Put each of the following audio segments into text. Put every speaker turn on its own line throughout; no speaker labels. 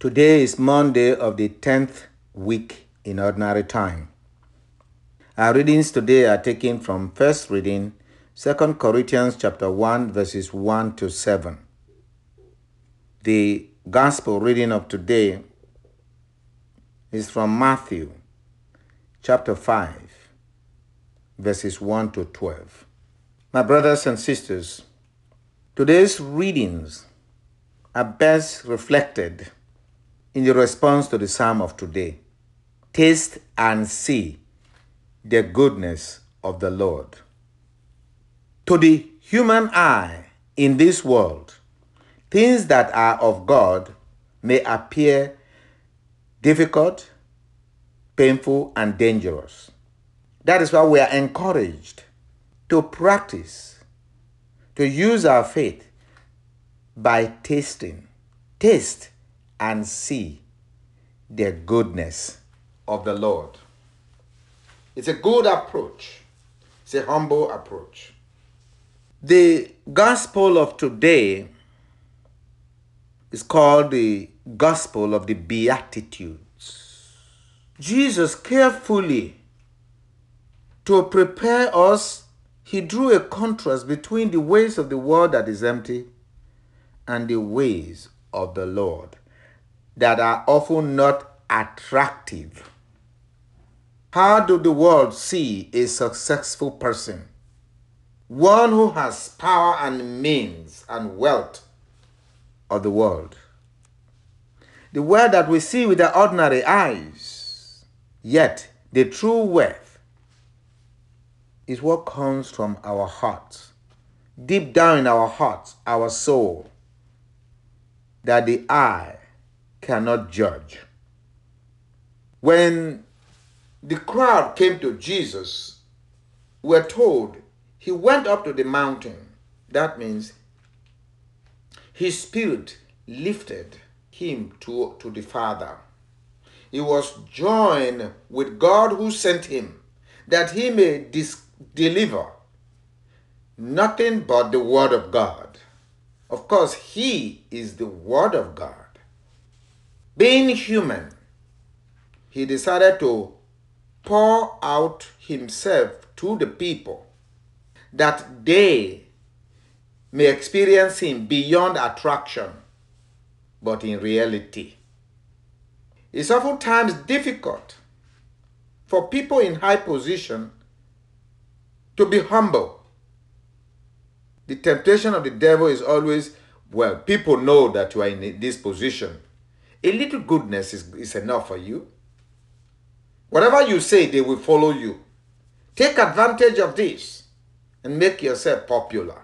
Today is Monday of the 10th week in ordinary time. Our readings today are taken from first reading 2 Corinthians chapter 1 verses 1 to 7. The gospel reading of today is from Matthew chapter 5 verses 1 to 12. My brothers and sisters, today's readings are best reflected in the response to the psalm of today. Taste and see the goodness of the Lord. To the human eye in this world, things that are of God may appear difficult, painful, and dangerous. That is why we are encouraged to practice, to use our faith by tasting. Taste and see the goodness of the Lord. It's a good approach, it's a humble approach. The gospel of today is called the gospel of the Beatitudes. Jesus carefully, to prepare us, he drew a contrast between the ways of the world that is empty and the ways of the Lord that are often not attractive. How do the world see a successful person? One who has power and means and wealth of the world. The world that we see with our ordinary eyes. Yet, the true wealth is what comes from our hearts, deep down in our hearts, our soul, that the eye cannot judge. When the crowd came to Jesus, we're told he went up to the mountain. That means his spirit lifted him to, to the Father. He was joined with God who sent him that he may dis- deliver nothing but the Word of God. Of course, he is the Word of God. Being human, he decided to pour out himself to the people that they may experience him beyond attraction, but in reality. It's oftentimes difficult for people in high position to be humble. The temptation of the devil is always, well, people know that you are in this position. A little goodness is, is enough for you. Whatever you say, they will follow you. Take advantage of this and make yourself popular.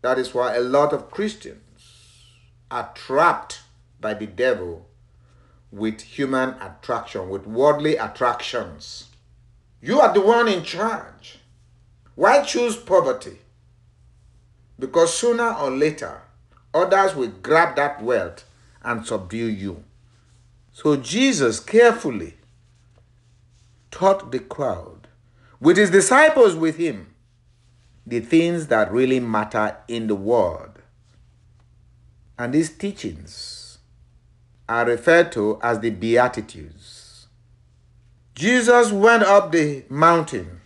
That is why a lot of Christians are trapped by the devil with human attraction, with worldly attractions. You are the one in charge. Why choose poverty? Because sooner or later, others will grab that wealth and subdue you. So Jesus carefully taught the crowd, with his disciples with him, the things that really matter in the world. And these teachings are referred to as the Beatitudes. Jesus went up the mountain,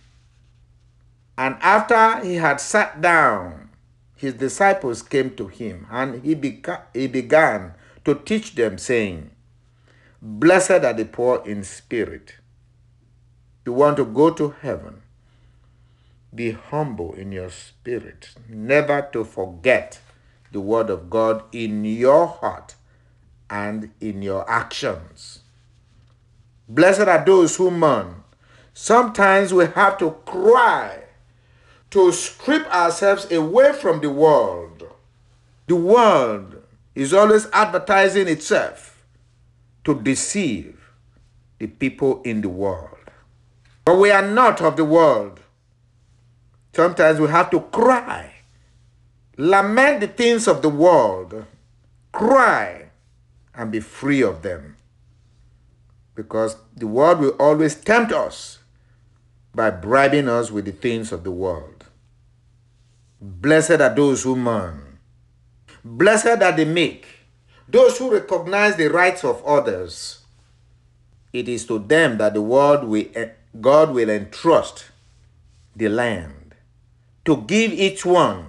and after he had sat down, his disciples came to him, and he, beca- he began to teach them, saying, Blessed are the poor in spirit. You want to go to heaven. Be humble in your spirit, never to forget the word of God in your heart and in your actions. Blessed are those who mourn. Sometimes we have to cry to strip ourselves away from the world. The world is always advertising itself to deceive the people in the world. But we are not of the world. Sometimes we have to cry, lament the things of the world, cry, and be free of them. Because the world will always tempt us by bribing us with the things of the world. Blessed are those who mourn Blessed are the meek. those who recognize the rights of others. It is to them that the world will, God will entrust the land to give each one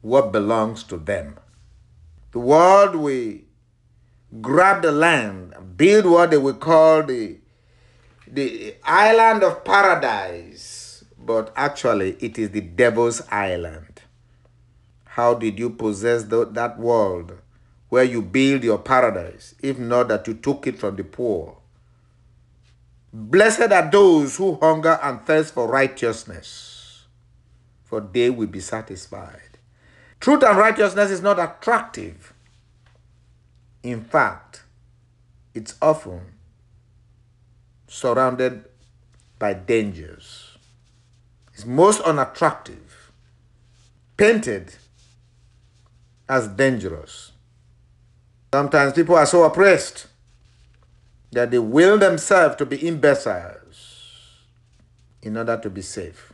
what belongs to them. The world will grab the land, build what they will call the, the island of paradise, but actually it is the devil's island. How did you possess the, that world where you build your paradise, if not that you took it from the poor? Blessed are those who hunger and thirst for righteousness, for they will be satisfied. Truth and righteousness is not attractive. In fact, it's often surrounded by dangers. It's most unattractive, painted as dangerous. Sometimes people are so oppressed that they will themselves to be imbeciles in order to be safe.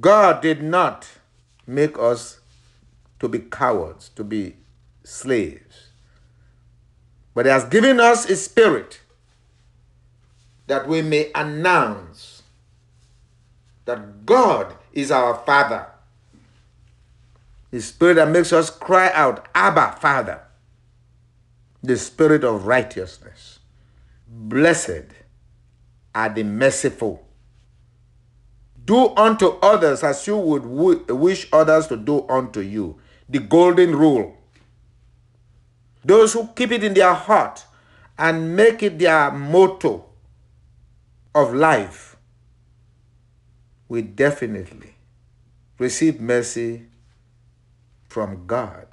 God did not make us to be cowards, to be slaves. But He has given us a spirit that we may announce that God is our Father. The spirit that makes us cry out, Abba, Father. The spirit of righteousness. Blessed are the merciful. Do unto others as you would wish others to do unto you the golden rule. Those who keep it in their heart and make it their motto of life will definitely receive mercy from God,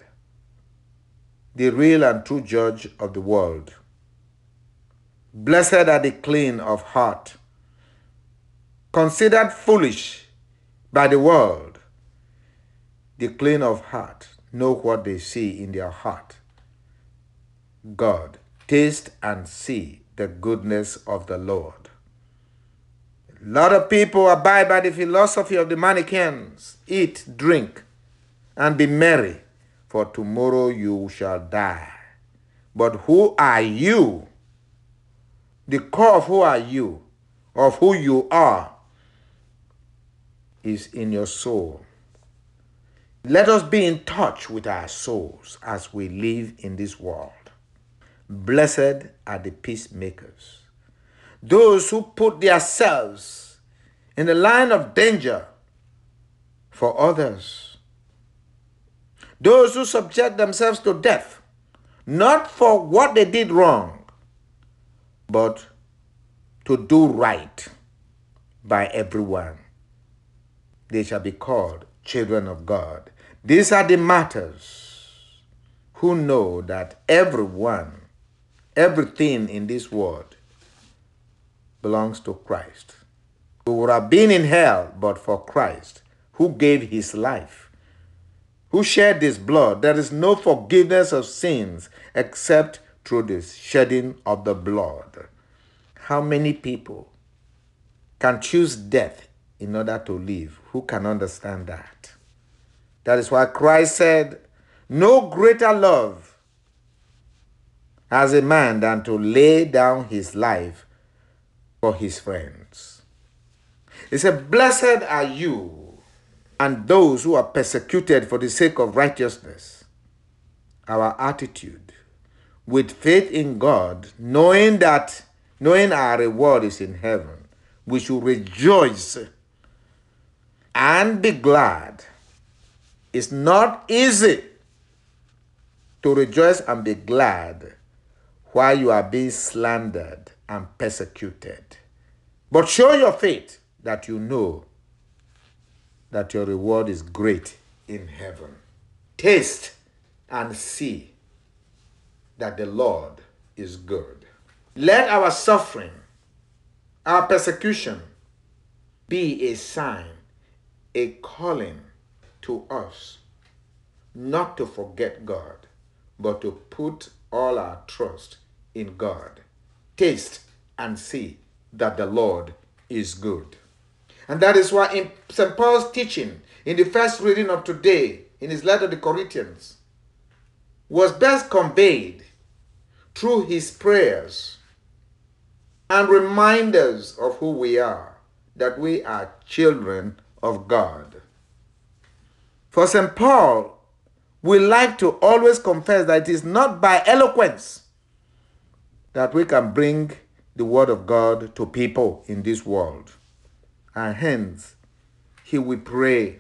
the real and true judge of the world. Blessed are the clean of heart, considered foolish by the world the clean of heart know what they see in their heart. God, taste and see the goodness of the Lord. A lot of people abide by the philosophy of the Manichaeans eat, drink, and be merry, for tomorrow you shall die. But who are you? The core of who are you, of who you are, is in your soul. Let us be in touch with our souls as we live in this world. Blessed are the peacemakers, those who put themselves in the line of danger for others, those who subject themselves to death, not for what they did wrong, but to do right by everyone. They shall be called children of God. These are the matters who know that everyone, everything in this world belongs to Christ. Who would have been in hell but for Christ, who gave his life, who shed his blood. There is no forgiveness of sins except through the shedding of the blood. How many people can choose death in order to live? Who can understand that? That is why Christ said, No greater love has a man than to lay down his life for his friends. He said, Blessed are you and those who are persecuted for the sake of righteousness. Our attitude with faith in God, knowing that, knowing our reward is in heaven, we should rejoice and be glad it's not easy to rejoice and be glad while you are being slandered and persecuted. But show your faith that you know that your reward is great in heaven. Taste and see that the Lord is good. Let our suffering, our persecution, be a sign, a calling to us not to forget God, but to put all our trust in God. Taste and see that the Lord is good. And that is why in St. Paul's teaching, in the first reading of today, in his letter to the Corinthians, was best conveyed through his prayers and reminders of who we are, that we are children of God. For St. Paul, we like to always confess that it is not by eloquence that we can bring the word of God to people in this world. And hence, he will pray,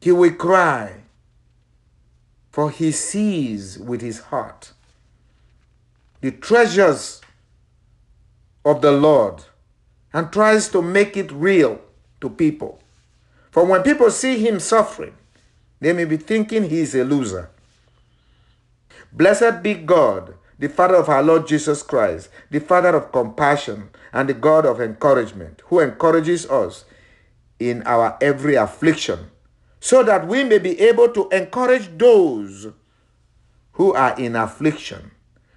he will cry, for he sees with his heart the treasures of the Lord and tries to make it real to people. For when people see him suffering, they may be thinking he is a loser. Blessed be God, the Father of our Lord Jesus Christ, the Father of compassion and the God of encouragement, who encourages us in our every affliction, so that we may be able to encourage those who are in affliction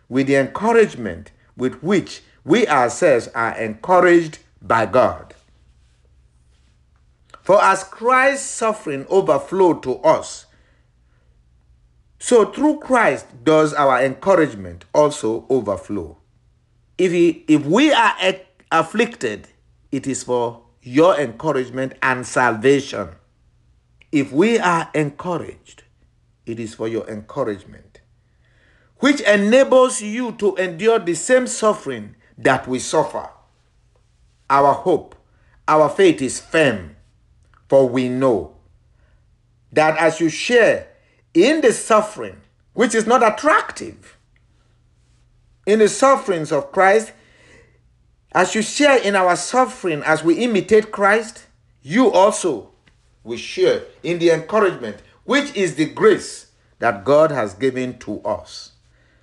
with the encouragement with which we ourselves are encouraged by God. For as Christ's suffering overflowed to us, so through Christ does our encouragement also overflow. If, he, if we are afflicted, it is for your encouragement and salvation. If we are encouraged, it is for your encouragement, which enables you to endure the same suffering that we suffer. Our hope, our faith is firm for we know that as you share in the suffering, which is not attractive, in the sufferings of Christ, as you share in our suffering as we imitate Christ, you also will share in the encouragement, which is the grace that God has given to us.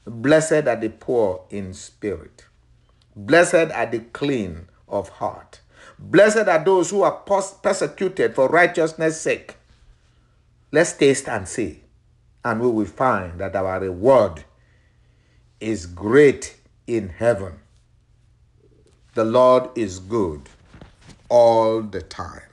Blessed are the poor in spirit. Blessed are the clean of heart. Blessed are those who are persecuted for righteousness' sake. Let's taste and see, and we will find that our reward is great in heaven. The Lord is good all the time.